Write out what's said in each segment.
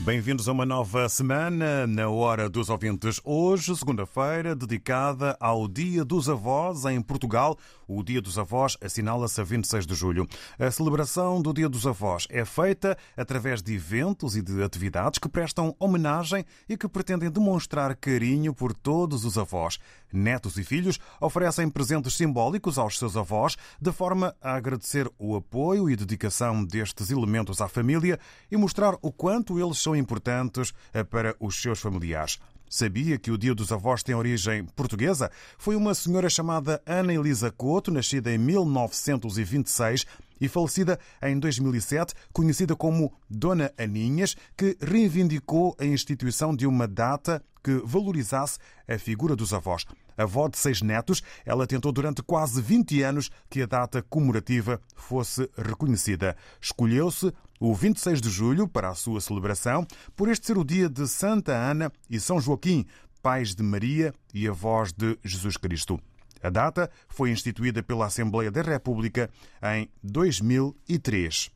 Bem-vindos a uma nova semana na Hora dos Ouvintes. Hoje, segunda-feira, dedicada ao Dia dos Avós em Portugal. O Dia dos Avós assinala-se a 26 de julho. A celebração do Dia dos Avós é feita através de eventos e de atividades que prestam homenagem e que pretendem demonstrar carinho por todos os avós. Netos e filhos oferecem presentes simbólicos aos seus avós, de forma a agradecer o apoio e dedicação destes elementos à família e mostrar o quanto eles são importantes para os seus familiares. Sabia que o Dia dos Avós tem origem portuguesa? Foi uma senhora chamada Ana Elisa Couto, nascida em 1926 e falecida em 2007, conhecida como Dona Aninhas, que reivindicou a instituição de uma data que valorizasse a figura dos avós. Avó de seis netos, ela tentou durante quase 20 anos que a data comemorativa fosse reconhecida. Escolheu-se o 26 de julho para a sua celebração, por este ser o dia de Santa Ana e São Joaquim, pais de Maria e avós de Jesus Cristo. A data foi instituída pela Assembleia da República em 2003.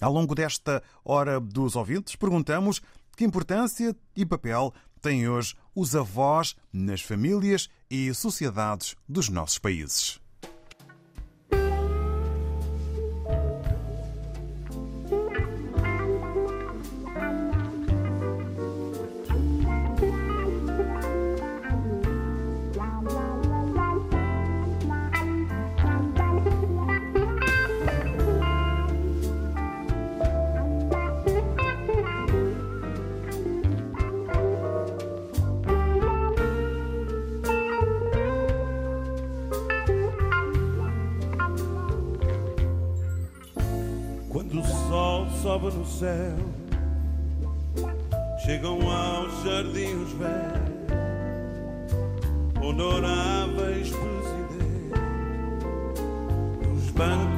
Ao longo desta hora dos ouvintes, perguntamos que importância e papel têm hoje os avós nas famílias e sociedades dos nossos países. No céu, chegam aos jardins velhos, honoráveis presidentes, nos bancos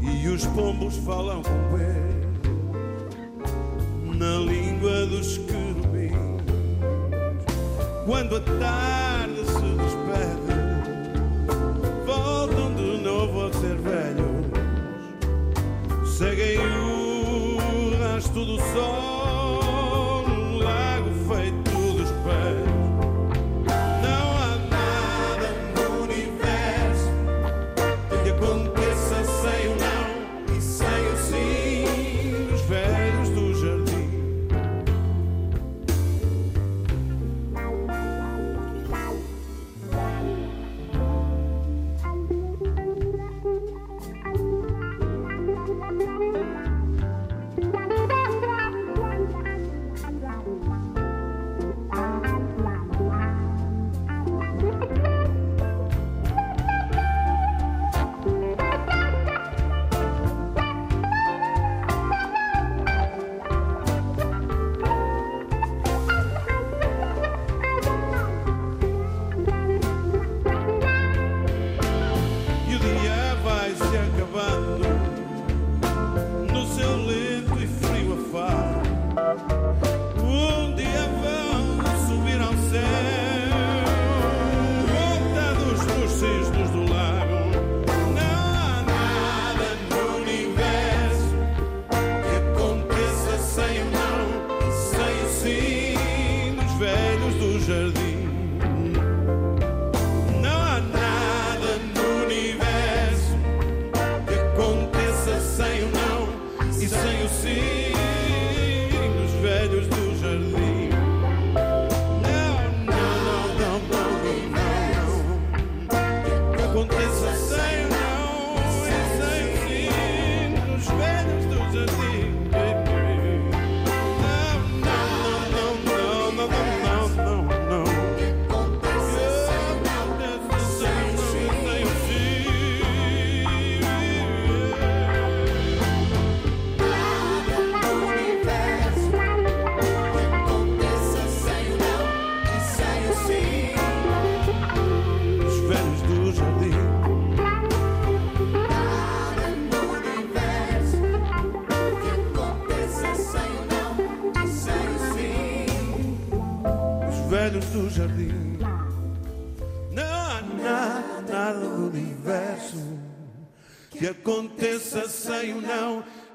E os pombos falam com ele na língua dos querubins. Quando a tarde se despede, voltam de novo a ser velhos. Seguem o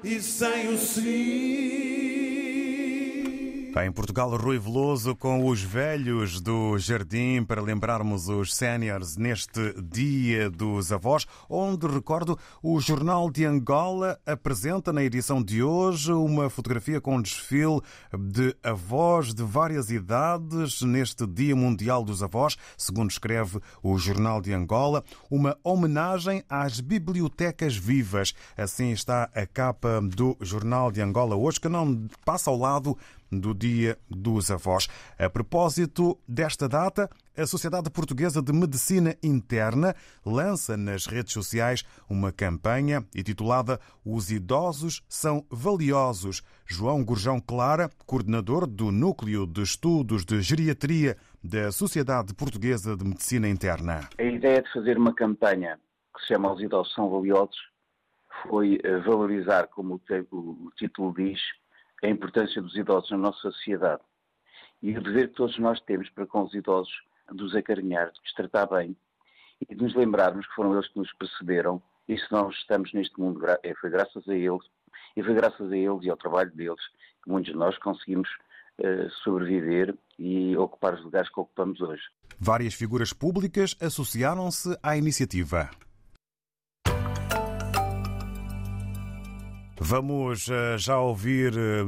e sem o sim. Em Portugal, Rui Veloso com os velhos do jardim para lembrarmos os séniores neste Dia dos Avós, onde, recordo, o Jornal de Angola apresenta na edição de hoje uma fotografia com um desfile de avós de várias idades neste Dia Mundial dos Avós, segundo escreve o Jornal de Angola, uma homenagem às bibliotecas vivas. Assim está a capa do Jornal de Angola hoje, que não passa ao lado do Dia dos Avós. A propósito desta data, a Sociedade Portuguesa de Medicina Interna lança nas redes sociais uma campanha intitulada Os Idosos São Valiosos. João Gurjão Clara, coordenador do Núcleo de Estudos de Geriatria da Sociedade Portuguesa de Medicina Interna. A ideia de fazer uma campanha que se chama Os Idosos São Valiosos foi eh, valorizar, como o título diz, a importância dos idosos na nossa sociedade e o dever que todos nós temos para com os idosos de os acarinhar, de os tratar bem e de nos lembrarmos que foram eles que nos precederam e se nós estamos neste mundo eh, foi graças a eles e foi graças a eles e ao trabalho deles que muitos de nós conseguimos eh, sobreviver e ocupar os lugares que ocupamos hoje. Várias figuras públicas associaram-se à iniciativa. Vamos eh, já ouvir eh,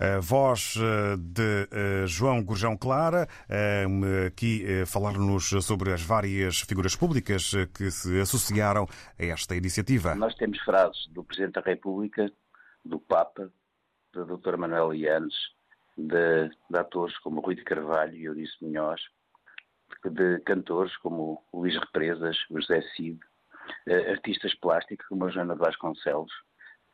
eh, a voz eh, de João Gurjão Clara, eh, aqui falar-nos sobre as várias figuras públicas que se associaram a esta iniciativa. Nós temos frases do Presidente da República, do Papa, da Doutora Manuela Yanes, de, de atores como Rui de Carvalho e Eurice Munhoz, de cantores como Luís Represas, José Cid, artistas plásticos como a Joana Vasconcelos,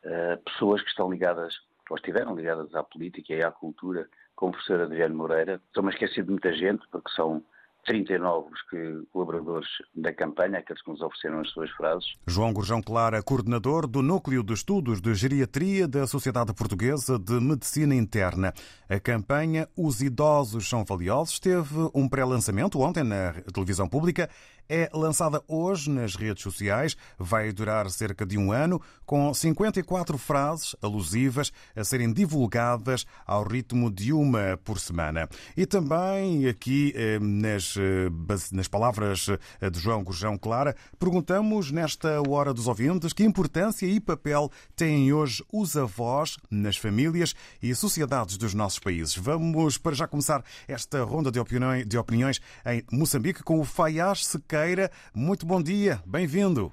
eh, pessoas que estão ligadas, ou estiveram ligadas à política e à cultura, como o professor Adriano Moreira. Estou-me a esquecer de muita gente, porque são 39 os que, colaboradores da campanha, aqueles que nos ofereceram as suas frases. João Gurjão Clara, coordenador do Núcleo de Estudos de Geriatria da Sociedade Portuguesa de Medicina Interna. A campanha Os Idosos São Valiosos teve um pré-lançamento ontem na televisão pública. É lançada hoje nas redes sociais, vai durar cerca de um ano, com 54 frases alusivas a serem divulgadas ao ritmo de uma por semana. E também aqui eh, nas, eh, nas palavras eh, de João Gurjão Clara, perguntamos nesta hora dos ouvintes que importância e papel têm hoje os avós nas famílias e sociedades dos nossos países. Vamos para já começar esta ronda de opiniões, de opiniões em Moçambique com o Faiás Sequeira. Muito bom dia, bem-vindo.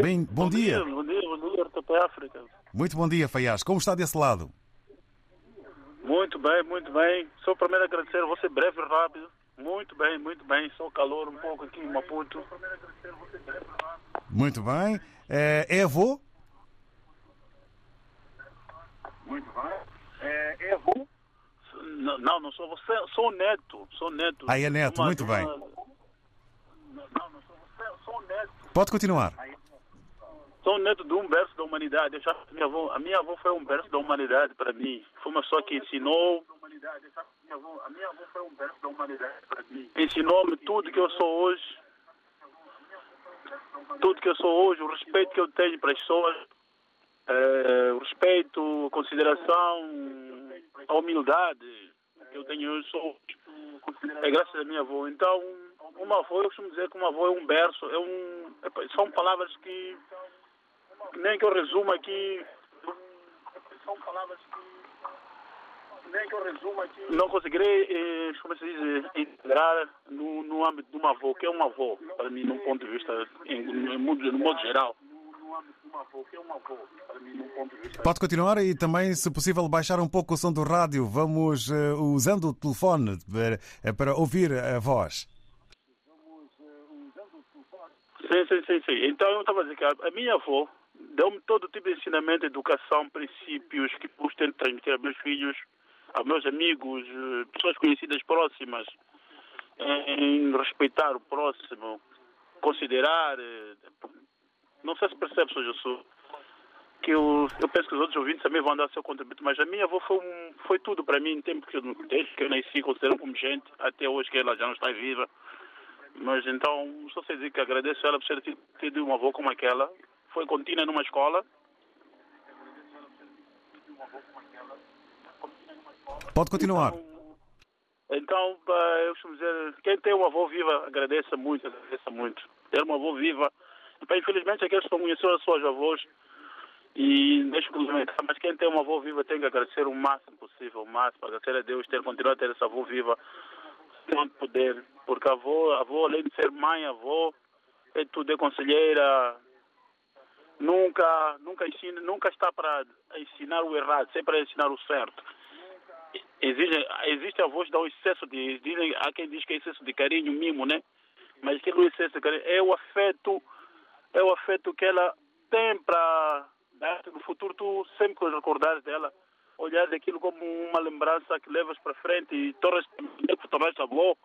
Bem, bom dia. Bom dia, bom dia, África. Muito bom dia, Faiás. Como está desse lado? Muito bem, muito bem. Só primeiro agradecer você breve e rápido. Muito bem, muito bem. Só calor um pouco aqui em Maputo. Muito bem. É, é avô? Muito bem. É, é avô? Não, não, sou você, sou neto. Sou neto. Ah, é neto, Uma- muito bem. uma- Não, não sou você, sou neto. Pode continuar. Sou neto de um berço da humanidade. Eu já, minha avó, a minha avó foi um berço da humanidade para mim. Foi uma pessoa que ensinou. Minha avó- A minha avó foi um berço da humanidade para mim. Ensinou-me tudo que eu sou hoje. Tudo que eu sou hoje, o respeito que eu tenho para as pessoas. eh, o respeito, a consideração, a humildade eu tenho hoje sou é graças à minha avó. Então, uma avó, eu costumo dizer que uma avó é um berço, é um, epá, são palavras que nem que eu resumo aqui, são palavras que nem que eu resumo aqui, não conseguirei, eh, como se diz, integrar no, no âmbito de uma avó, que é uma avó, para mim, num ponto de vista, em, no, no modo geral. Pode continuar e também, se possível, baixar um pouco o som do rádio. Vamos uh, usando o telefone para, para ouvir a voz. Sim, sim, sim, sim. Então eu estava a dizer que a, a minha avó deu-me todo tipo de ensinamento, educação, princípios que eu tento transmitir aos meus filhos, aos meus amigos, eh, pessoas conhecidas próximas, em respeitar o próximo, considerar. Eh, Não sei se percebes eu sou. Que eu, eu penso que os outros ouvintes também vão dar seu contributo, mas a minha avó foi, um, foi tudo para mim, em tempo que eu, desde que eu nasci, considero como gente, até hoje que ela já não está viva. Mas então, só sei dizer que agradeço ela por ter tido- tido uma avó como aquela. Foi contínua numa escola. Pode continuar. Então, pá, eu costumo dizer, quem tem uma avó viva, agradeça muito, agradeça muito. Ter uma avó viva. Pá, infelizmente, aqueles que conheceram as suas avós, e deixo complementar, mas quem tem uma avó viva tem que agradecer o máximo possível, o máximo, agradecer a Deus ter continuado a ter essa avó viva, tanto poder, porque a avó, a avó, além de ser mãe, avó, é tudo, é conselheira, nunca, nunca ensina, nunca está para ensinar o errado, sempre a ensinar o certo. Existe, existe avós que dão excesso de, dizem, há quem diz que é excesso de carinho, mimo, né? Mas aquilo é excesso de carinho, é o afeto, é o afeto que ela tem para no futuro tu sempre que recordares dela, olhar daquilo como uma lembrança que levas para frente e tornas, tornaste avó,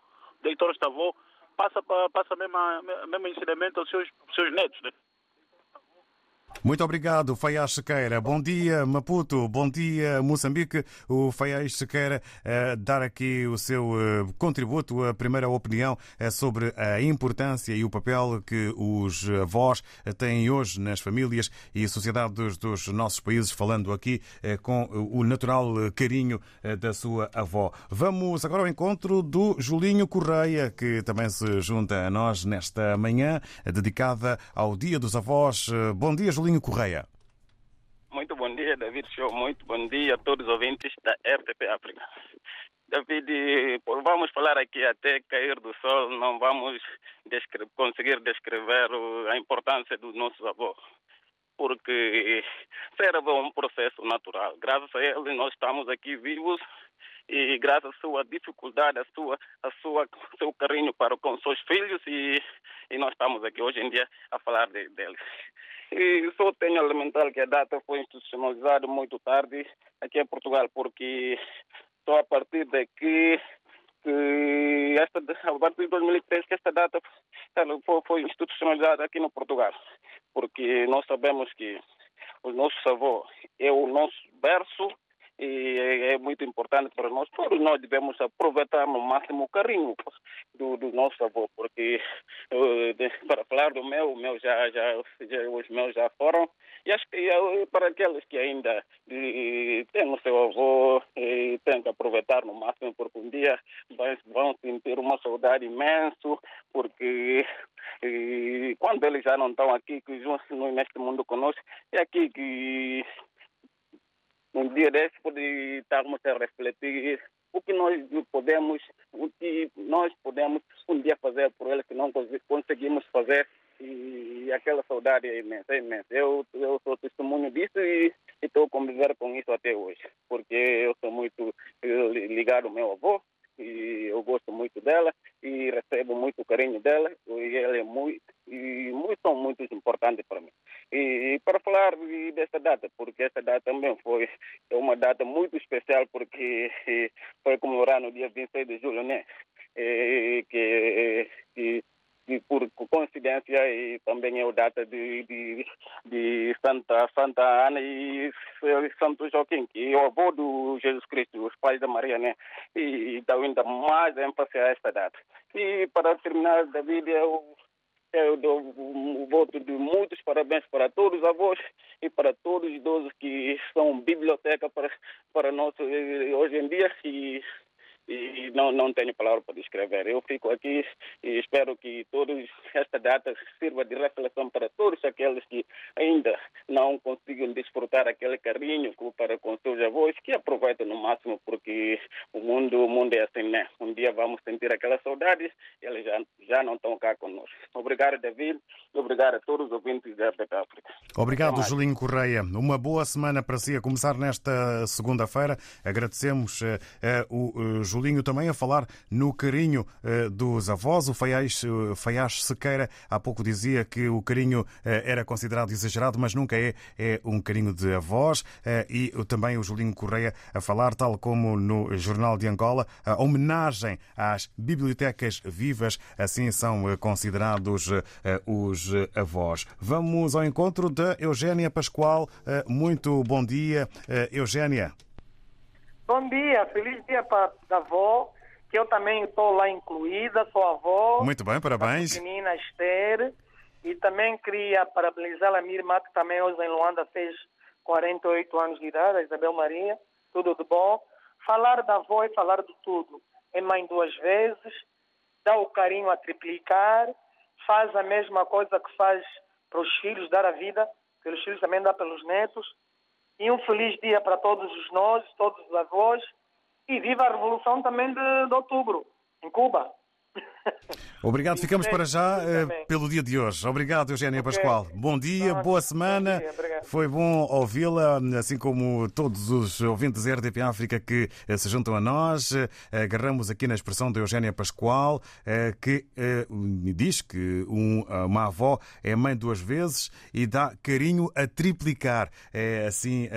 daí tornaste avó, passa, pa- passa mesmo, mesmo ensinamento aos seus, seus netos, né? Muito obrigado, Faiás Sequeira. Bom dia, Maputo. Bom dia, Moçambique. O Faiás Sequeira eh, dar aqui o seu eh, contributo, a primeira opinião eh, sobre a importância e o papel que os avós têm hoje nas famílias e sociedade dos, dos nossos países, falando aqui com o natural carinho da sua avó. Vamos agora ao encontro do Julinho Correia, que também se junta a nós nesta manhã, dedicada ao Dia dos Avós. Bom dia, Julinho Correia. Muito bom dia, David Show. Muito bom dia a todos os ouvintes da RTP África. David, vamos falar aqui até cair do sol, não vamos conseguir descrever a importância dos nossos avós. Porque ser avô é um processo natural. Graças a ele nós estamos aqui vivos e graças à sua dificuldade, a sua, a sua seu carinho para com seus filhos e, e nós estamos aqui hoje em dia a falar de, deles. E só tenho a lamentar que a data foi institucionalizada muito tarde aqui em Portugal, porque só a partir daqui que esta, a partir de 2003 que esta data foi, foi institucionalizada aqui no Portugal, porque nós sabemos que os nossos avós é o nosso berço e é, é muito importante para nós. Todos nós devemos aproveitar no máximo o carinho do, do nosso avô, porque eh, para falar do meu, o meu já, já, já- os meus já foram, e acho que eh, para aqueles que ainda eh, têm o seu avô, eh, têm que aproveitar no máximo, porque um dia vai- vão sentir uma saudade imensa, porque quando eles já não estão aqui, que juntos neste mundo conosco, é aqui que um dia desse pode estarmos a refletir o que nós podemos, o que nós podemos um dia fazer por eles que não conse- conseguimos fazer e aquela saudade é imensa, é imensa. Eu, eu sou testemunho disso e estou a conviver com isso até hoje, porque eu sou muito eh, li- ligado ao meu avô e eu gosto muito dela e recebo muito carinho dela e ela é muito e muito, são muito importantes para mim. E, para falar de- dessa data, porque essa data também foi é uma data muito especial porque eh, foi comemorar no dia 26 de julho, né? Eh, que, que, que por coincidência e também é a data de, de, de Santa, Santa Ana e Santo Joaquim, que é o avô do Jesus Cristo, os pais da Maria, né? E dá ainda mais ênfase a esta data. E para terminar, David, eu Eu dou um voto de muitos parabéns para todos os avós e para todos os idosos que são biblioteca para, para nós eh, hoje em dia e, e não, não tenho palavra para descrever. Eu fico aqui e espero que todos esta data sirva de reflexão para todos aqueles que ainda não conseguem desfrutar aquele carinho para com seus avós, que aproveitem no máximo, porque o mundo, o mundo é assim, né? Um dia vamos sentir aquelas saudades e eles já, já não estão cá conosco. Obrigado, David, e obrigado a todos os ouvintes da África. Obrigado. Julinho Correia. Uma boa semana para si. A começar nesta segunda-feira, agradecemos eh, eh, o eh, Julinho também a falar no carinho eh, dos avós. O Faiás, eh, Sequeira há pouco dizia que o carinho eh, era considerado exagerado, mas nunca é. É um carinho de avós. E também o Julinho Correia a falar, tal como no Jornal de Angola, a homenagem às bibliotecas vivas, assim são considerados os avós. Vamos ao encontro da Eugénia Pascoal. Muito bom dia, Eugénia. Bom dia, feliz dia para da avó, que eu também estou lá incluída, sou avó. Muito bem, parabéns. Menina Esther. E também queria parabenizar a minha irmã, que também hoje em Luanda fez 48 anos de idade, a Isabel Maria. Tudo de bom. Falar da avó é falar de tudo. É mãe duas vezes, dá o carinho a triplicar, faz a mesma coisa que faz para os filhos, dar a vida, pelos filhos também dá pelos netos. E um feliz dia para todos os nós, todos os avós. E viva a Revolução também de, de outubro, em Cuba. Obrigado, ficamos para já eh, pelo dia de hoje. Obrigado, Eugénia Pascoal. Bom dia, boa semana. Foi bom ouvi-la, assim como todos os ouvintes da RDP África que eh, se juntam a nós. Eh, Agarramos aqui na expressão de Eugénia Pascoal, que diz que um- uma avó é mãe duas vezes e dá carinho a triplicar. É assim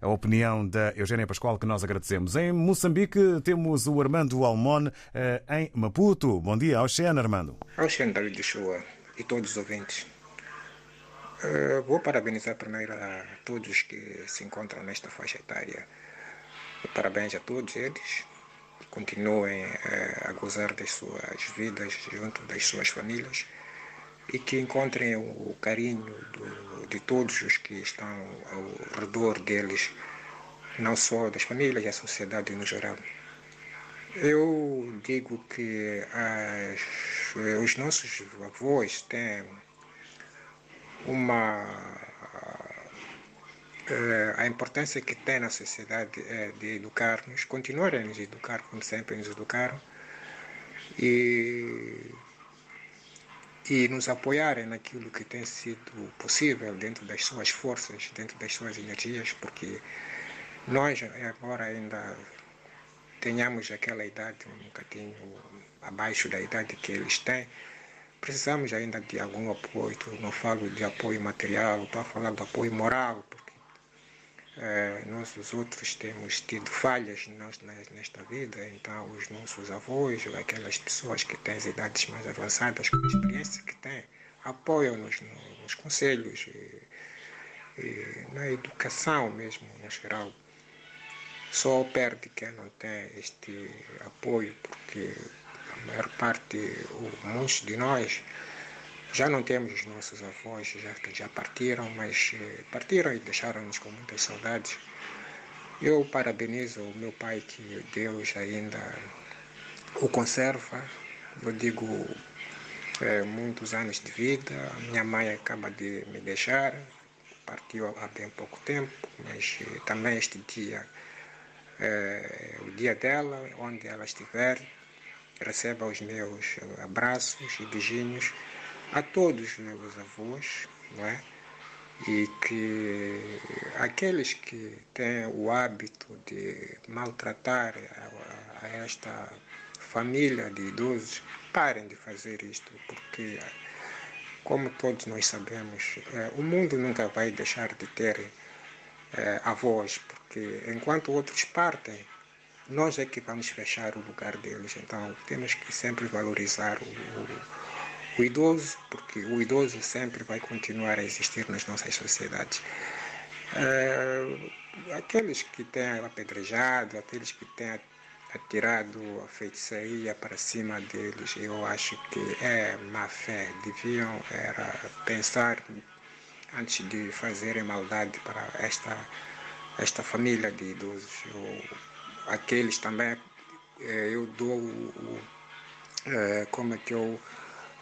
a opinião da Eugénia Pascoal que nós agradecemos. Em Moçambique temos o Armando Almone eh, em Maputo. Bom dia, Oxena, Armando. Oxen David Shoa e todos os ouvintes. Eh, vou parabenizar primeiro a todos que se encontram nesta faixa etária. Parabéns a todos eles. Continuem eh, a gozar das suas vidas junto das suas famílias e que encontrem o carinho do- de todos os que estão ao redor deles, não só das famílias, da sociedade no geral. Eu digo que as- os nossos avós têm uma. eh, a importância que tem na sociedade é de educar-nos, continuarem a nos educar como sempre nos educaram e, e nos apoiarem naquilo que tem sido possível dentro das suas forças, dentro das suas energias, porque nós agora ainda tenhamos aquela idade, um bocadinho abaixo da idade que eles têm, precisamos ainda de algum apoio. Não falo de apoio material, estou a falar de apoio moral, porque eh, nós os outros temos tido falhas nós, nes- nesta vida, então os nossos avós, aquelas pessoas que têm as idades mais avançadas, com a experiência que têm, apoiam-nos no- nos conselhos e, e na educação mesmo, no geral. Só perde quem não tem este apoio, porque a maior parte, ou muitos de nós, já não temos os nossos avós, já, que já partiram, mas eh, partiram e deixaram-nos com muitas saudades. Eu parabenizo o meu pai que Deus ainda o conserva. Eu digo eh, muitos anos de vida. A minha mãe acaba de me deixar, partiu há bem pouco tempo, mas eh, também este dia é o dia dela, onde ela estiver, receba os meus abraços e beijinhos a todos os meus avós, não é? E que aqueles que têm o hábito de maltratar a, a esta família de idosos parem de fazer isto, porque, como todos nós sabemos, eh, o mundo nunca vai deixar de ter eh, avós, enquanto outros partem, nós é que vamos fechar o lugar deles. Então temos que sempre valorizar o, o, o idoso, porque o idoso sempre vai continuar a existir nas nossas sociedades. Eh, aqueles que têm apedrejado, aqueles que têm atirado a feitiçaria para cima deles. Eu acho que é má fé. Deviam era pensar antes de fazerem maldade para esta, esta família de idosos. Eu, aqueles também, eh, eu dou o, o eh, como é que eu,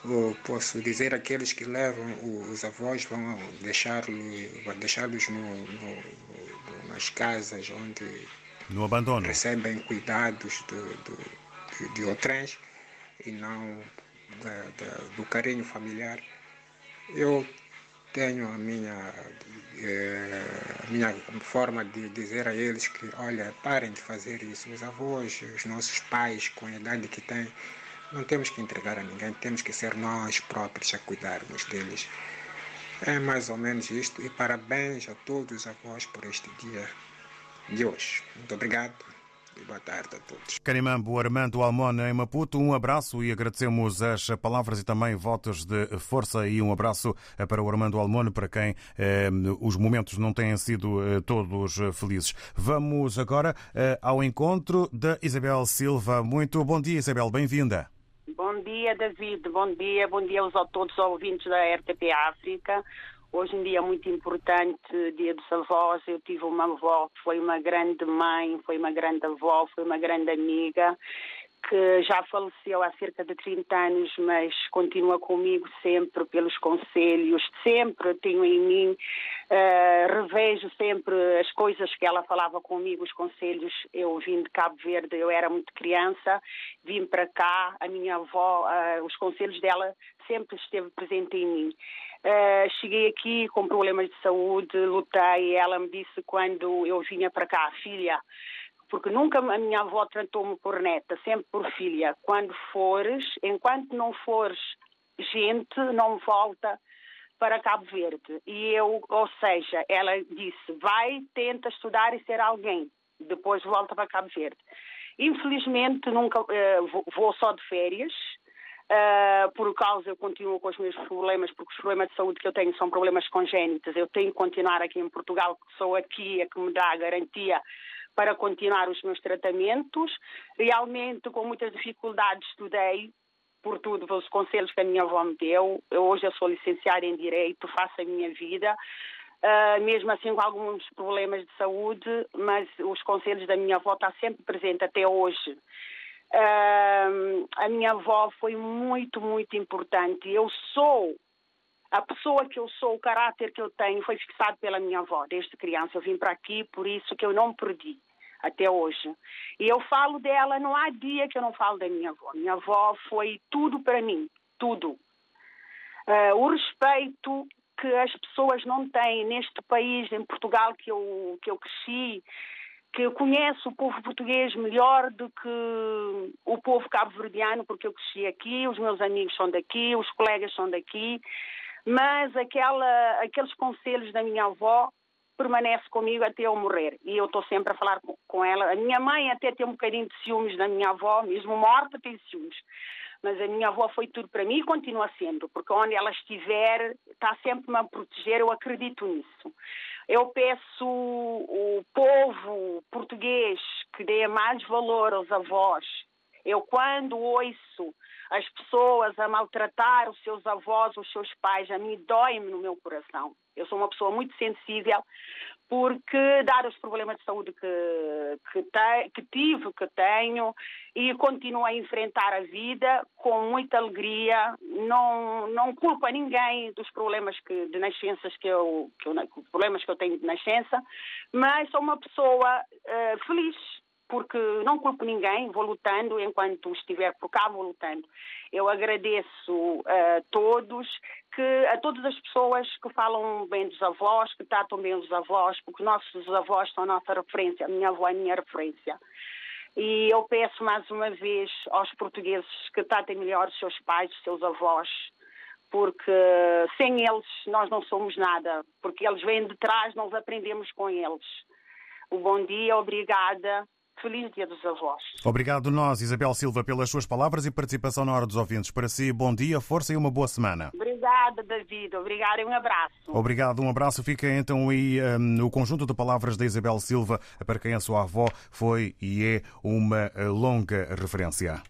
eu posso dizer, aqueles que levam os avós vão deixá-los deixá-los no, no, no, nas casas onde No abandono. recebem cuidados do, do, de, de outrens e não da- da- do carinho familiar. Eu tenho a minha, eh, minha forma de dizer a eles que, olha, parem de fazer isso. Os avós, os nossos pais, com a idade que têm, não temos que entregar a ninguém, temos que ser nós próprios a cuidarmos deles. É mais ou menos isto e parabéns a todos os avós por este dia de hoje. Muito obrigado e boa tarde a todos. Carimambo Armando Almona em Maputo, um abraço e agradecemos as palavras e também votos de força e um abraço para o Armando Almona, para quem eh, os momentos não têm sido eh, todos felizes. Vamos agora eh, ao encontro da Isabel Silva. Muito bom dia, Isabel, bem-vinda. Bom dia, David. Bom dia. Bom dia aos, a todos os ouvintes da RTP África. Hoje um dia muito importante, dia dos avós. Eu tive uma avó que foi uma grande mãe, foi uma grande avó, foi uma grande amiga, que já faleceu há cerca de 30 anos, mas continua comigo sempre pelos conselhos. Sempre tenho em mim, eh, revejo sempre as coisas que ela falava comigo, os conselhos. Eu vim de Cabo Verde, eu era muito criança, vim para cá, a minha avó, eh, os conselhos dela sempre esteve presente em mim. Uh, cheguei aqui com problemas de saúde, lutei. Ela me disse quando eu vinha para cá, filha, porque nunca a minha avó tratou-me por neta, sempre por filha. Quando fores, enquanto não fores gente, não volta para Cabo Verde. E eu, ou seja, ela disse, vai, tenta estudar e ser alguém. Depois volta para Cabo Verde. Infelizmente, nunca uh, vou só de férias. Uh, por causa, eu continuo com os meus problemas, porque os problemas de saúde que eu tenho são problemas congénitos. Eu tenho que continuar aqui em Portugal, que sou aqui a que me dá a garantia para continuar os meus tratamentos. Realmente, com muitas dificuldades, estudei por tudo, pelos conselhos que a minha avó me deu. Eu, hoje eu sou licenciada em Direito, faço a minha vida. Uh, mesmo assim com alguns problemas de saúde, mas os conselhos da minha avó estão sempre presentes até hoje. Uh, a minha avó foi muito, muito importante. Eu sou a pessoa que eu sou, o caráter que eu tenho foi fixado pela minha avó desde criança. Eu vim para aqui, por isso que eu não perdi até hoje. E eu falo dela, não há dia que eu não falo da minha avó. Minha avó foi tudo para mim, tudo. Uh, o respeito que as pessoas não têm neste país, em Portugal, que eu, que eu cresci, que eu conheço o povo português melhor do que o povo cabo-verdiano, porque eu cresci aqui, os meus amigos são daqui, os colegas são daqui, mas aquela, aqueles conselhos da minha avó permanece comigo até eu morrer. E eu estou sempre a falar com, com ela. A minha mãe até tem um bocadinho de ciúmes da minha avó, mesmo morta tem ciúmes. Mas a minha avó foi tudo para mim e continua sendo, porque onde ela estiver, está sempre-me a proteger, eu acredito nisso. Eu peço o povo português que dê mais valor aos avós. Eu, quando ouço as pessoas a maltratar os seus avós, os seus pais, a mim dói-me no meu coração. Eu sou uma pessoa muito sensível porque, dado os problemas de saúde que, que, te, que tive, que tenho, e continuo a enfrentar a vida com muita alegria, não, não culpo a ninguém dos problemas que, de nascenças que eu, que eu, problemas que eu tenho de nascença, mas sou uma pessoa uh, feliz porque não culpo ninguém, vou lutando enquanto estiver por cá, vou lutando. Eu agradeço a todos, que, a todas as pessoas que falam bem dos avós, que tratam bem os avós, porque nossos avós são a nossa referência, a minha avó é a minha referência. E eu peço mais uma vez aos portugueses que tratem melhor os seus pais, os seus avós, porque sem eles nós não somos nada, porque eles vêm de trás, nós aprendemos com eles. O bom dia, obrigada feliz Dia dos Avós. Obrigado nós, Isabel Silva, pelas suas palavras e participação na Hora dos Ouvintes. Para si, bom dia, força e uma boa semana. Obrigada, David. Obrigada e um abraço. Obrigado, um abraço. Fica então aí um, o conjunto de palavras da Isabel Silva, para quem a sua avó foi e é uma eh, longa referência.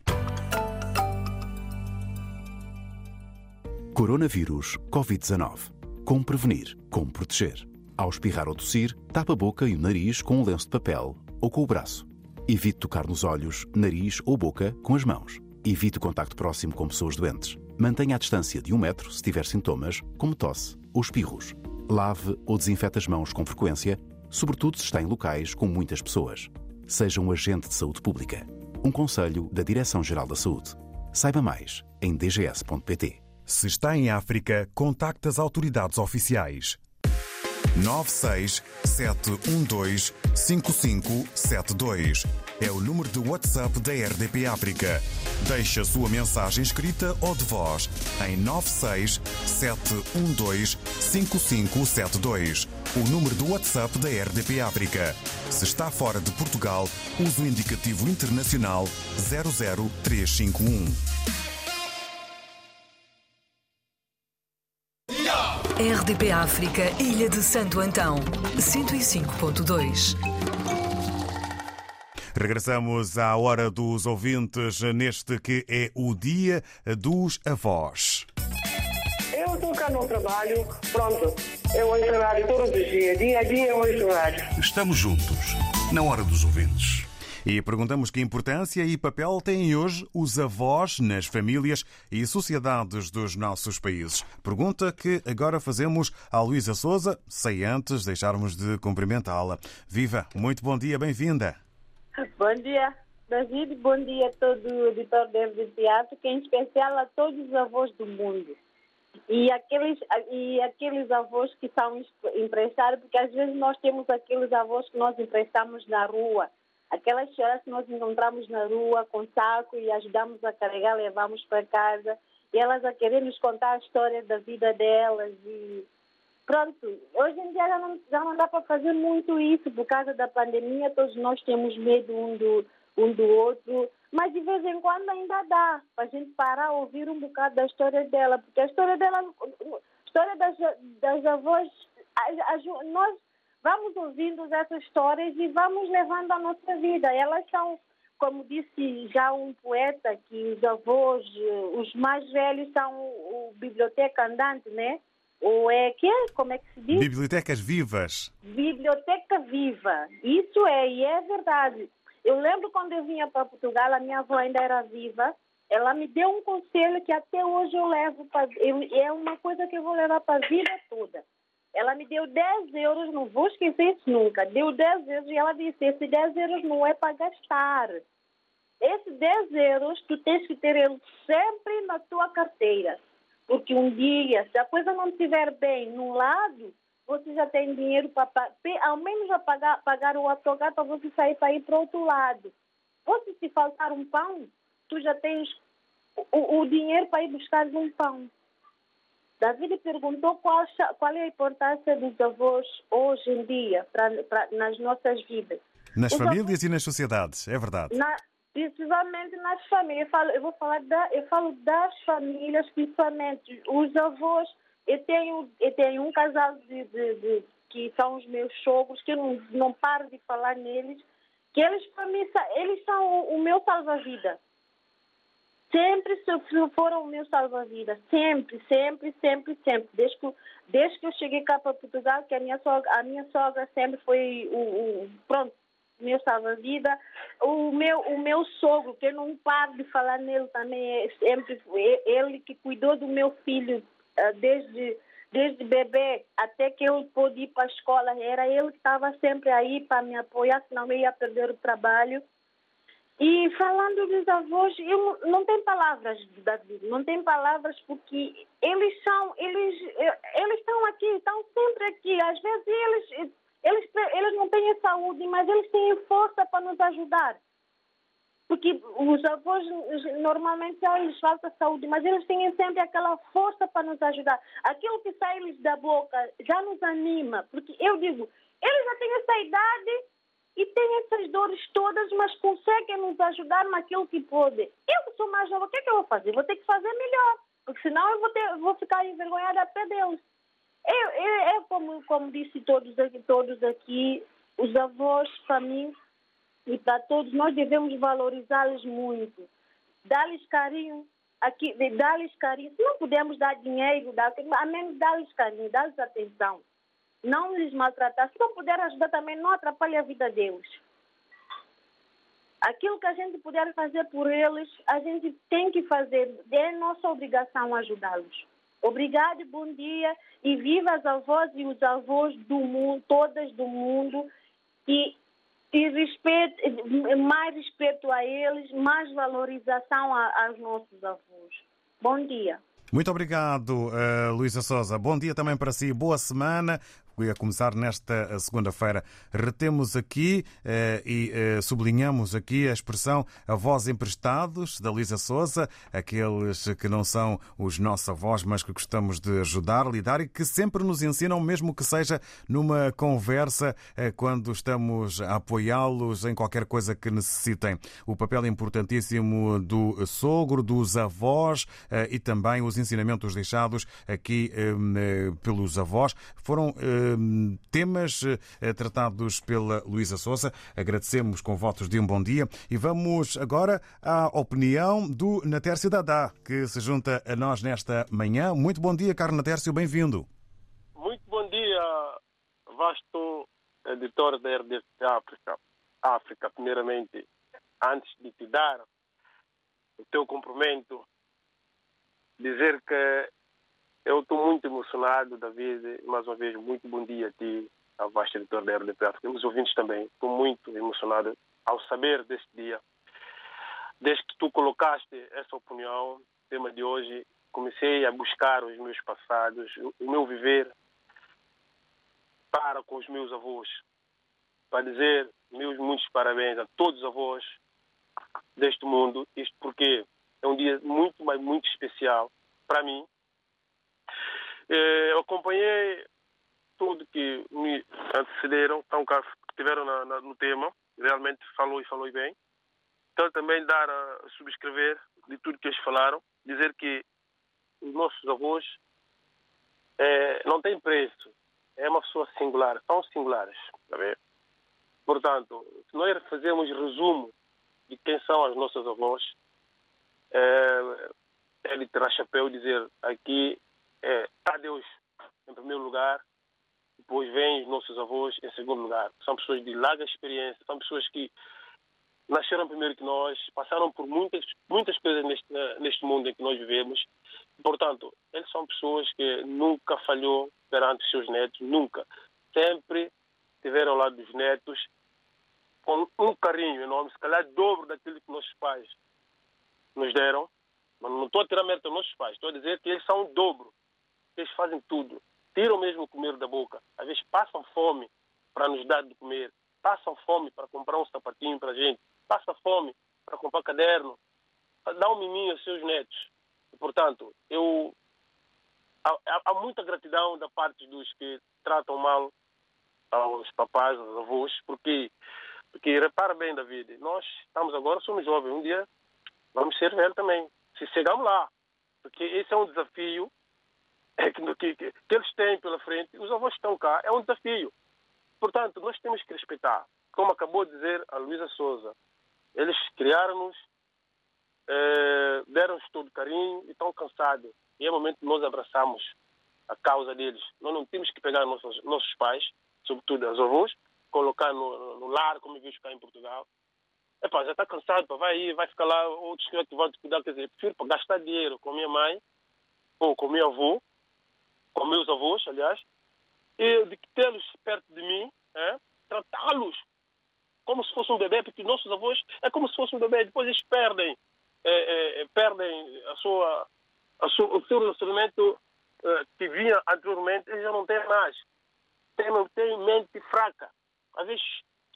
Coronavírus Covid-19. Como prevenir? Como proteger? Ao espirrar ou tossir, tapa a boca e o nariz com um lenço de papel ou com o braço. Evite tocar nos olhos, nariz ou boca com as mãos. Evite o contacto próximo com pessoas doentes. Mantenha a distância de um metro se tiver sintomas, como tosse ou espirros. Lave ou desinfete as mãos com frequência, sobretudo se está em locais com muitas pessoas. Seja um agente de saúde pública. Um conselho da Direção-Geral da Saúde. Saiba mais em dgs.pt. Se está em África, contacte as autoridades oficiais. 967125572 é o número de WhatsApp da RDP África. Deixe a sua mensagem escrita ou de voz em 967125572. O número do WhatsApp da RDP África. Se está fora de Portugal, use o indicativo internacional 00351. RDP África, Ilha de Santo Antão, 105.2. Regressamos à hora dos ouvintes neste que é o Dia dos Avós. Eu estou cá no trabalho, pronto. Eu ouço rádio todos os dias, dia a dia eu ouço rádio. Estamos juntos, na hora dos ouvintes. E perguntamos que importância e papel têm hoje os avós nas famílias e sociedades dos nossos países. Pergunta que agora fazemos à Luísa Souza, sem antes deixarmos de cumprimentá-la. Viva, muito bom dia, bem-vinda. Bom dia, David. Bom dia a todo o editor de teatro, que em especial a todos os avós do mundo. E aqueles, e aqueles avós que são emprestados, porque às vezes nós temos aqueles avós que nós emprestamos na rua. Aquelas senhoras que nós encontramos na rua com saco e ajudamos a carregar, levamos para casa. E elas a querer nos contar a história da vida delas. E pronto, hoje em dia já não, já não dá para fazer muito isso por causa da pandemia. Todos nós temos medo um do, um do outro. Mas de vez em quando ainda dá para a gente parar a ouvir um bocado da história dela. Porque a história dela, a história das, das avós, a, a, nós vamos ouvindo essas histórias e vamos levando a nossa vida. Elas são, como disse já um poeta, que os avós, os mais velhos são o biblioteca andante, né? Ou é que é? Como é que se diz? Bibliotecas vivas. Biblioteca viva. Isso é, e é verdade. Eu lembro quando eu vinha para Portugal, a minha avó ainda era viva. Ela me deu um conselho que até hoje eu levo para. É uma coisa que eu vou levar para a vida toda. Ela me deu 10 euros, não vou esquecer isso nunca. Deu 10 euros e ela disse: Esse 10 euros não é para gastar. Esse 10 euros tu tens que ter ele sempre na tua carteira. Porque um dia, se a coisa não estiver bem num lado, você já tem dinheiro para ao menos a pagar, pagar o autogar para você sair para ir para o outro lado. Ou se te faltar um pão, tu já tens o, o dinheiro para ir buscar um pão. David perguntou qual, qual é a importância dos avós hoje em dia pra, pra nas nossas vidas. Nas Os famílias avós, e nas sociedades, é verdade. Na, principalmente nas famílias. Eu, falo, eu vou falar da, eu falo das famílias, principalmente. Os avós, eu tenho, eu tenho um casal de, de, de que são os meus sogros, que eu não, não paro de falar neles, que eles, para mim, eles são o, o meu salva-vida sempre foram o meu salva-vida. Sempre, sempre, sempre, sempre. Desde que, desde que eu cheguei cá para Portugal, que a minha sogra, a minha sogra sempre foi o, o pronto, meu salva-vida. O meu, o meu sogro, que eu não paro de falar nele também, é sempre ele que cuidou do meu filho ah, desde desde bebê até que eu pude ir para a escola, era ele que estava sempre aí para me apoiar, senão eu ia perder o trabalho. E falando dos avós, eu não tenho palavras, David, não tenho palavras porque eles são, eles, eles estão aqui, estão sempre aqui. Às vezes eles, eles, eles não têm saúde, mas eles têm força para nos ajudar. Porque os avós normalmente já lhes falta saúde, mas eles têm sempre aquela força para nos ajudar. Aquilo que sai-lhes da boca já nos anima, porque eu digo, eles já têm essa idade e têm essas dores todas, mas conseguem nos ajudar naquilo que podem. Eu que sou mais nova, o que é que eu vou fazer? Vou ter que fazer melhor, porque senão eu vou, ter, vou ficar envergonhada até deles. Eu, eu, eu como, como disse todos aqui, todos aqui, os avós, para mim e para todos, nós devemos valorizá-los muito, dar-lhes carinho, aqui, dar-lhes carinho. Se não pudermos dar dinheiro, dar, a menos dar-lhes carinho, dar-lhes atenção. Não lhes maltratar. Se não puder ajudar também, não atrapalhe a vida deles. Aquilo que a gente puder fazer por eles, a gente tem que fazer. É nossa obrigação ajudá-los. Obrigado, bom dia e viva as avós e os avós do mundo, todas do mundo e, e respeito, mais respeito a eles, mais valorização a, aos nossos avós. Bom dia. Muito obrigado, uh, Luísa Souza. Bom dia também para si. Boa semana a começar nesta segunda-feira. Retemos aqui eh, e eh, sublinhamos aqui a expressão avós emprestados da Luísa Souza, aqueles que não são os nossos avós, mas que gostamos de ajudar, lidar e que sempre nos ensinam, mesmo que seja numa conversa, eh, quando estamos a apoiá-los em qualquer coisa que necessitem. O papel importantíssimo do sogro, dos avós eh, e também os ensinamentos deixados aqui eh, pelos avós foram temas eh, tratados pela Luísa Souza. Agradecemos com votos de um bom dia e vamos agora à opinião do Natércio Dadá, que se junta a nós nesta manhã. Muito bom dia, Carlos Natércio, bem-vindo. Muito bom dia, vasto editor da RDP África. África, primeiramente, antes de te dar o teu cumprimento, dizer que eu estou muito emocionado, David. Mais uma vez, muito bom dia a ti, ao vasto editor da RDP África, os ouvintes também. Estou muito emocionado ao saber deste dia. Desde que tu colocaste essa opinião, tema de hoje, comecei a buscar os meus passados, o meu viver para com os meus avós. Para dizer meus muitos parabéns a todos os avós deste mundo. Isto porque é um dia muito, mas muito especial para mim, eu acompanhei tudo que me antecederam, então, que estiveram na, na, no tema, realmente falou e falou bem. Então, também dar a subscrever de tudo que eles falaram, dizer que os nossos avós é, não têm preço, é uma pessoa singular, são singulares, bem? Portanto, se nós fazemos resumo de quem são as nossas avós, é, é chapéu e dizer aqui é a Deus em primeiro lugar, depois vêm os nossos avós em segundo lugar. São pessoas de larga experiência, são pessoas que nasceram primeiro que nós, passaram por muitas, muitas coisas neste, neste mundo em que nós vivemos. Portanto, eles são pessoas que nunca falhou perante os seus netos, nunca. Sempre estiveram ao lado dos netos com um carinho enorme, se calhar dobro daquilo que nossos pais nos deram. Mas não estou a tirar mérito aos nossos pais, estou a dizer que eles são o dobro eles fazem tudo. Tiram mesmo o comer da boca. Às vezes passam fome para nos dar de comer. Passam fome para comprar um sapatinho para a gente. Passam fome para comprar caderno. Dar um miminho aos seus netos. E, portanto, eu há, há, muita gratidão da parte dos que tratam mal aos papais, aos avós, porque porque repara bem, David, nós estamos agora, somos jovens, um dia vamos ser velhos também. Se chegamos lá, porque esse é um desafio que, que, que, eles têm pela frente, os avós estão cá, é um desafio. Portanto, nós temos que respeitar. Como acabou de dizer a Luísa Souza, eles criaram-nos, eh, deram-nos todo carinho e estão cansados. E é o momento que nós abraçamos a causa deles. Nós não temos que pegar nossos, nossos pais, sobretudo os avós, colocar no, no lar, como vimos cá em Portugal. Epá, já está cansado, pá, vai aí, vai ficar lá, outros que vão te cuidar. Quer dizer, prefiro gastar dinheiro com minha mãe ou com meu avô com meus avós, aliás, e de tê-los perto de mim, é, tratá-los como se fosse um bebê, porque nossos avós é como se fosse um bebê, depois eles perdem, é, é, perdem a sua, a sua, o seu relacionamento é, que vinha anteriormente, eles já não têm mais. Tem, tem mente fraca. Às vezes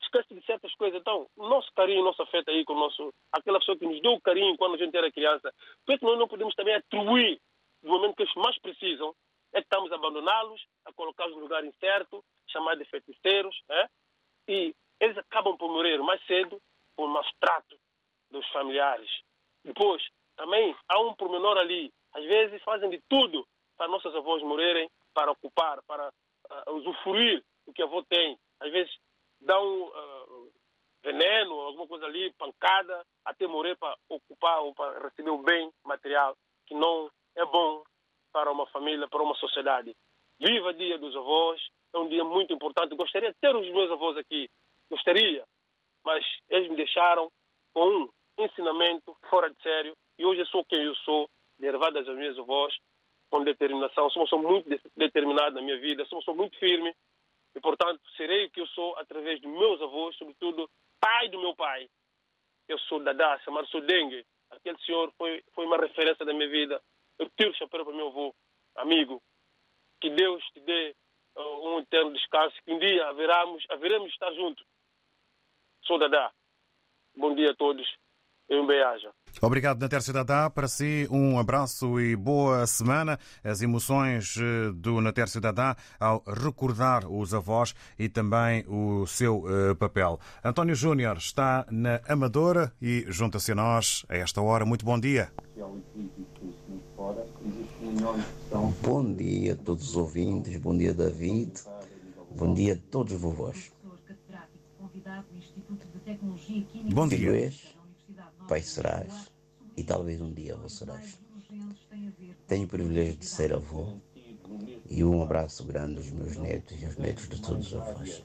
esquece de certas coisas. Então, o nosso carinho, nosso afeto aí com o nosso, aquela pessoa que nos deu o carinho quando a gente era criança, por que nós não podemos também atribuir no momento que eles mais precisam, é que estamos a abandoná-los, a colocá-los no lugar incerto, chamar de feiticeiros, é? e eles acabam por morrer mais cedo por maus trato dos familiares. Depois, também há um pormenor ali. Às vezes fazem de tudo para nossos avós morrerem, para ocupar, para uh, usufruir o que a avó tem. Às vezes dão uh, veneno, alguma coisa ali, pancada, até morrer para ocupar ou para receber o bem material que não é bom para uma família, para uma sociedade. Viva Dia dos Avós, é um dia muito importante. Gostaria de ter os meus avós aqui, gostaria, mas eles me deixaram com um ensinamento fora de sério e hoje eu sou quem eu sou, derivado das minhas avós, com determinação. Sou uma pessoa muito determinada na minha vida, sou uma pessoa muito firme e, portanto, serei o que eu sou através dos meus avós, sobretudo pai do meu pai. Eu sou Dada, chamado-se Dengue. Aquele senhor foi, foi uma referência da minha vida. Eu tiro o chapéu para meu avô, amigo. Que Deus te dê uh, um eterno descanso, que um dia haveremos, haveremos estar juntos. Sou Dada. Bom dia a todos e um beijo. Obrigado, Natércio Dadá. Para si, um abraço e boa semana. As emoções eh, do Natércio Dadá ao recordar os avós e também o seu uh, papel. António Júnior está na Amadora e junta-se a nós a esta hora. Muito bom dia. Bom dia a todos os ouvintes, bom dia David, bom dia a todos os vovós. Bom dia. És, pai serás e talvez um dia avô serás. Tenho o privilégio de ser avô e um abraço grande aos meus netos e aos netos de todos os avós.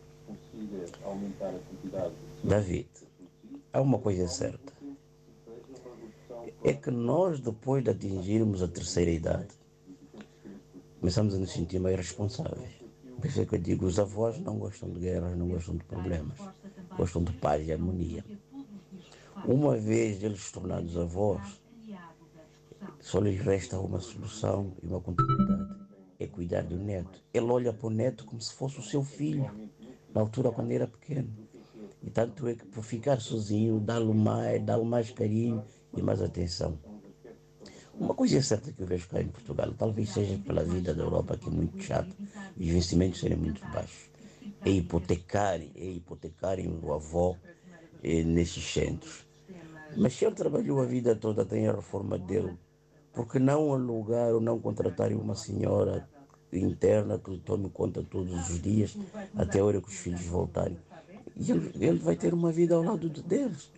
David, há uma coisa certa. É que nós, depois de atingirmos a terceira idade, começamos a nos sentir mais responsáveis. Por isso é que eu digo, os avós não gostam de guerras, não gostam de problemas, gostam de paz e harmonia. Uma vez eles tornados avós, só lhes resta uma solução e uma continuidade. É cuidar do neto. Ele olha para o neto como se fosse o seu filho, na altura quando era pequeno. E tanto é que por ficar sozinho, dá-lhe mais, dá mais carinho e mais atenção. Uma coisa é certa que eu vejo cá em Portugal, talvez seja pela vida da Europa que é muito chata e os investimentos serem muito baixos. É hipotecarem, é hipotecarem o avó eh, nesses centros. Mas se ele trabalhou a vida toda, tem a reforma dele, por que não alugar ou não contratarem uma senhora interna que lhe tome conta todos os dias, até a hora que os filhos voltarem? E ele, ele vai ter uma vida ao lado de deles,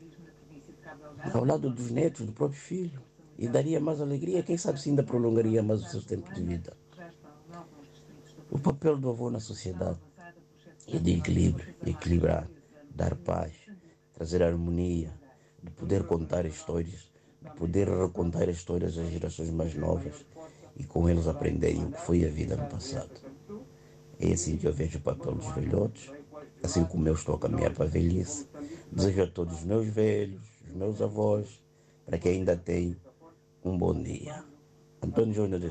ao lado dos netos, do próprio filho. E daria mais alegria, quem sabe se ainda prolongaria mais o seu tempo de vida. O papel do avô na sociedade é de equilíbrio, equilibrar, dar paz, trazer harmonia, de poder contar histórias, de poder recontar histórias às gerações mais novas e com eles aprenderem o que foi a vida no passado. É assim que eu vejo o papel dos velhotes, assim como eu estou a caminhar para a velhice. Desejo a todos os meus velhos, os meus avós, para que ainda tenham um bom dia. Antônio Júnior de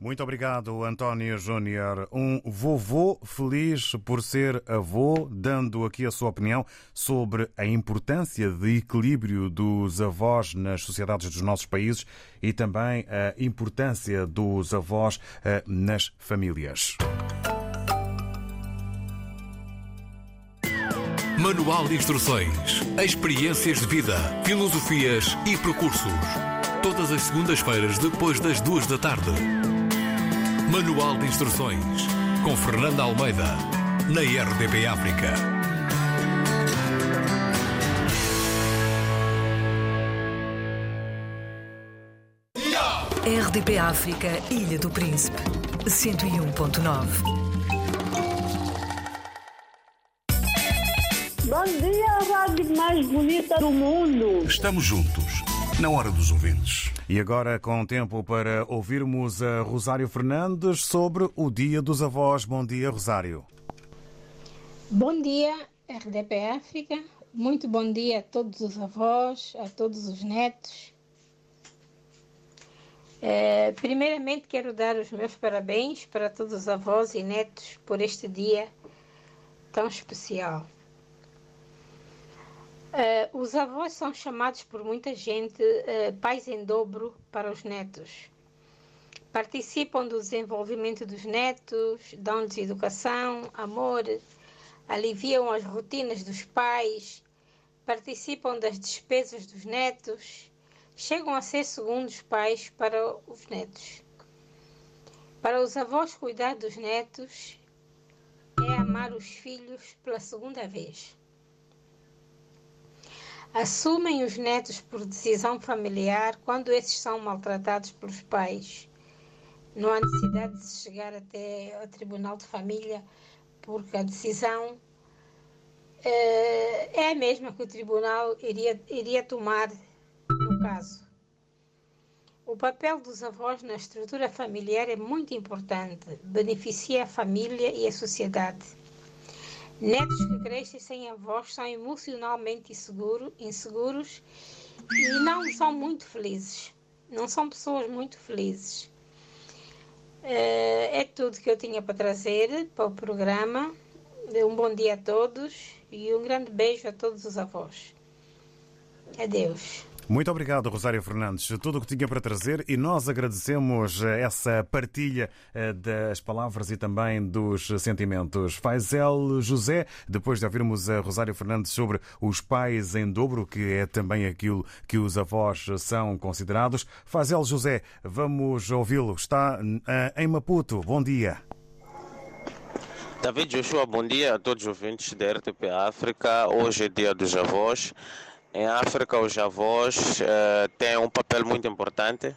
muito obrigado, António Júnior. Um vovô feliz por ser avô, dando aqui a sua opinião sobre a importância de equilíbrio dos avós nas sociedades dos nossos países e também a importância dos avós eh, nas famílias. Manual de Instruções, Experiências de Vida, Filosofias e Percursos. Todas as segundas-feiras, depois das duas da tarde. Manual de Instruções, com Fernanda Almeida, na RDP África. RDP África, Ilha do Príncipe, 101.9. Bom dia, a rádio mais bonita do mundo. Estamos juntos, na hora dos ouvintes. E agora com tempo para ouvirmos a Rosário Fernandes sobre o Dia dos Avós. Bom dia, Rosário. Bom dia, RDP África. Muito bom dia a todos os avós, a todos os netos. É, primeiramente, quero dar os meus parabéns para todos os avós e netos por este dia tão especial. Uh, os avós são chamados por muita gente uh, pais em dobro para os netos. Participam do desenvolvimento dos netos, dão-lhes educação, amor, aliviam as rotinas dos pais, participam das despesas dos netos, chegam a ser segundos pais para os netos. Para os avós, cuidar dos netos é amar os filhos pela segunda vez. Assumem os netos por decisão familiar quando esses são maltratados pelos pais. Não há necessidade de chegar até ao Tribunal de Família, porque a decisão eh, é a mesma que o Tribunal iria, iria tomar no caso. O papel dos avós na estrutura familiar é muito importante, beneficia a família e a sociedade. Netos que crescem sem avós são emocionalmente inseguro, inseguros e não são muito felizes. Não são pessoas muito felizes. Eh, É tudo que eu tinha para trazer para o programa. Um bom dia a todos e um grande beijo a todos os avós. Adeus. Muito obrigado, Rosário Fernandes. Tudo o que tinha para trazer e nós agradecemos eh, essa partilha eh, das palavras e também dos sentimentos. Faisel José, depois de ouvirmos a Rosário Fernandes sobre os pais em dobro, que é também aquilo que os avós são considerados. Faisel José, vamos ouvi-lo. Está eh, em Maputo. Bom dia. David Joshua, bom dia a todos os ouvintes da RTP África. Hoje é dia dos avós. Em África, os avós eh, têm um papel muito importante.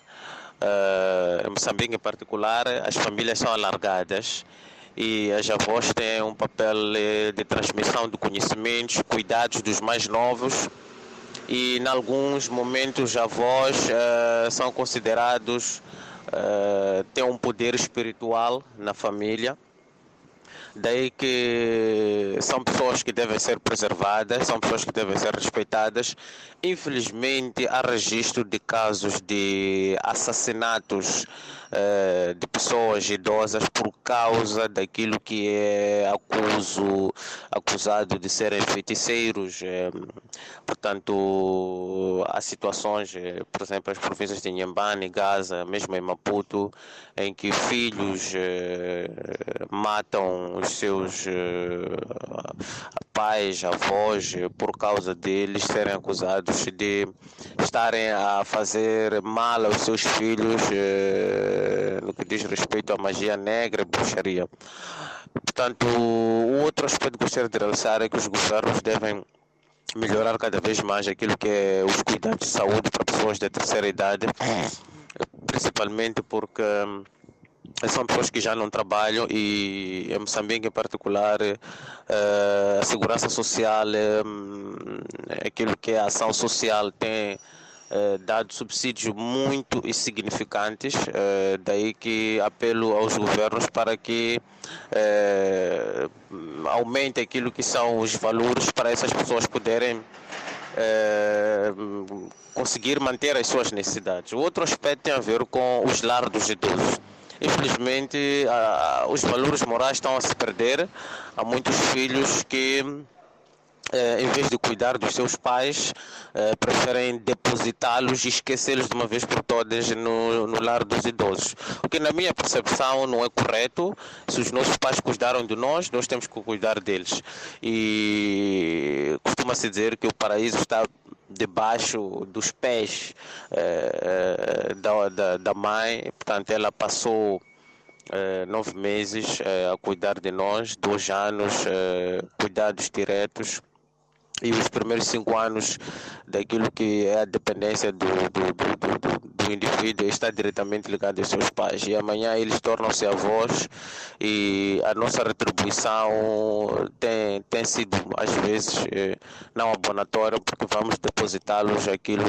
Eh, em Moçambique, em particular, as famílias são alargadas e as avós têm um papel eh, de transmissão de conhecimentos, cuidados dos mais novos e, em alguns momentos, avós eh, são considerados eh, têm um poder espiritual na família. Daí que são pessoas que devem ser preservadas, são pessoas que devem ser respeitadas. Infelizmente, há registro de casos de assassinatos eh, de pessoas idosas por causa daquilo que é acuso, acusado de serem feiticeiros. eh, portanto, há situações, eh, por exemplo, as províncias de Inhambane, Gaza, mesmo em Maputo, em que filhos matam os seus pais, avós, por causa deles serem acusados de estarem a fazer mal aos seus filhos eh, no que diz respeito à magia negra e bruxaria. Portanto, o outro aspecto que gostaria de realçar é que os governos devem melhorar cada vez mais aquilo que é os cuidados de saúde para pessoas de terceira idade, principalmente porque hum, são pessoas que já não trabalham e em Moçambique em particular eh, a segurança social, eh, hum, aquilo que é a ação social tem eh, dado subsídios muito insignificantes, eh, daí que apelo aos governos para que eh, aumente aquilo que são os valores para essas pessoas poderem eh, conseguir manter as suas necessidades. O outro aspecto tem a ver com os lar dos idosos. Infelizmente, ah, os valores morais estão a se perder. Há muitos filhos que eh, em vez de cuidar dos seus pais, eh, preferem depositá-los e esquecê-los de uma vez por todas no, no lar dos idosos. O que, na minha percepção, não é correto. Se os nossos pais cuidaram de nós, nós temos que cuidar deles. E costuma-se dizer que o paraíso está debaixo dos pés eh, da, da, da mãe, portanto, ela passou nove meses a cuidar de nós, dois anos, cuidados diretos e os primeiros cinco anos daquilo que é a dependência do, do, do, do, do- indivíduo está diretamente ligado aos seus pais e amanhã eles tornam-se avós e a nossa retribuição tem, tem sido às vezes eh, não abonatória porque vamos depositá-los aquilo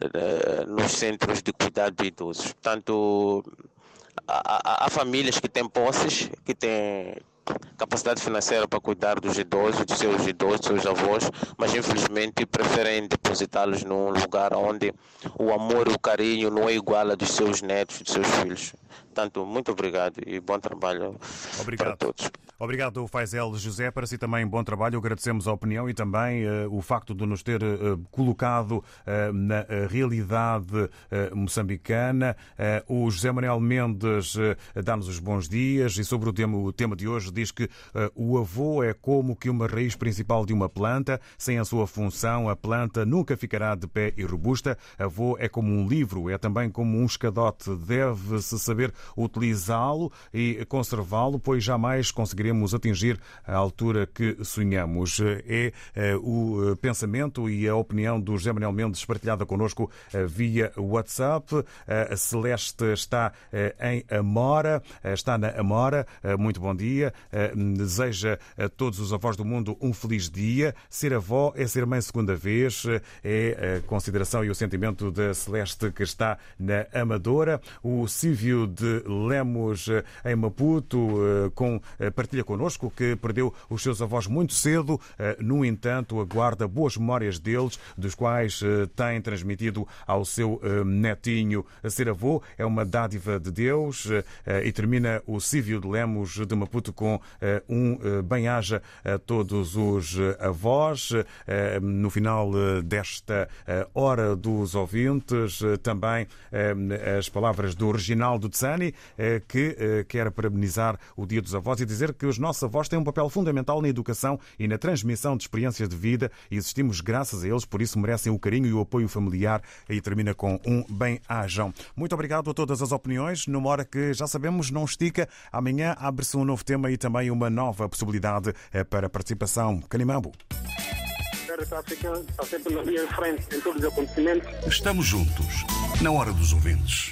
eh, nos centros de cuidado de idosos. Portanto, há- há famílias que têm posses, que têm capacidade financeira para cuidar dos idosos, dos seus idosos, dos seus avós, mas infelizmente preferem depositá-los num lugar onde o amor e o carinho não é igual a dos seus netos, dos seus filhos. Portanto, muito obrigado e bom trabalho Obrigado. para todos. Obrigado, Faisel José. Para si também bom trabalho. Agradecemos a opinião e também uh, o facto de nos ter uh, colocado uh, na realidade moçambicana. o José Manuel Mendes dá-nos os bons dias e sobre o tema, o tema de hoje diz que o avô é como que uma raiz principal de uma planta. Sem a sua função, a planta nunca ficará de pé e robusta. Avô é como um livro, é também como um escadote. Deve-se saber utilizá-lo e conservá-lo, pois jamais conseguirá queremos atingir a altura que sonhamos. É o pensamento e a opinião do José Manuel Mendes partilhada connosco via WhatsApp. A Celeste está em Amora, está na Amora. Muito bom dia. Deseja a todos os avós do mundo um feliz dia. Ser avó é ser mãe segunda vez. É a consideração e o sentimento da Celeste que está na Amadora. O Cívio de Lemos em Maputo com partilha connosco que perdeu os seus avós muito cedo. No entanto, aguarda boas memórias deles, dos quais tem transmitido ao seu netinho. Ser avô é uma dádiva de Deus e termina o Cívio de Lemos de Maputo com um bem-aja a todos os avós. No final desta hora dos ouvintes, também as palavras do Reginaldo Tsani, que quer parabenizar o Dia dos Avós e dizer que os nossos avós têm um papel fundamental na educação e na transmissão de experiências de vida e existimos graças a eles, por isso merecem o carinho e o apoio familiar. E termina com um bem-ajam. Muito obrigado a todas as opiniões. Numa hora que já sabemos não estica, amanhã abre-se um novo tema e também uma nova possibilidade para participação. Canimambo. Estamos juntos, na hora dos ouvintes.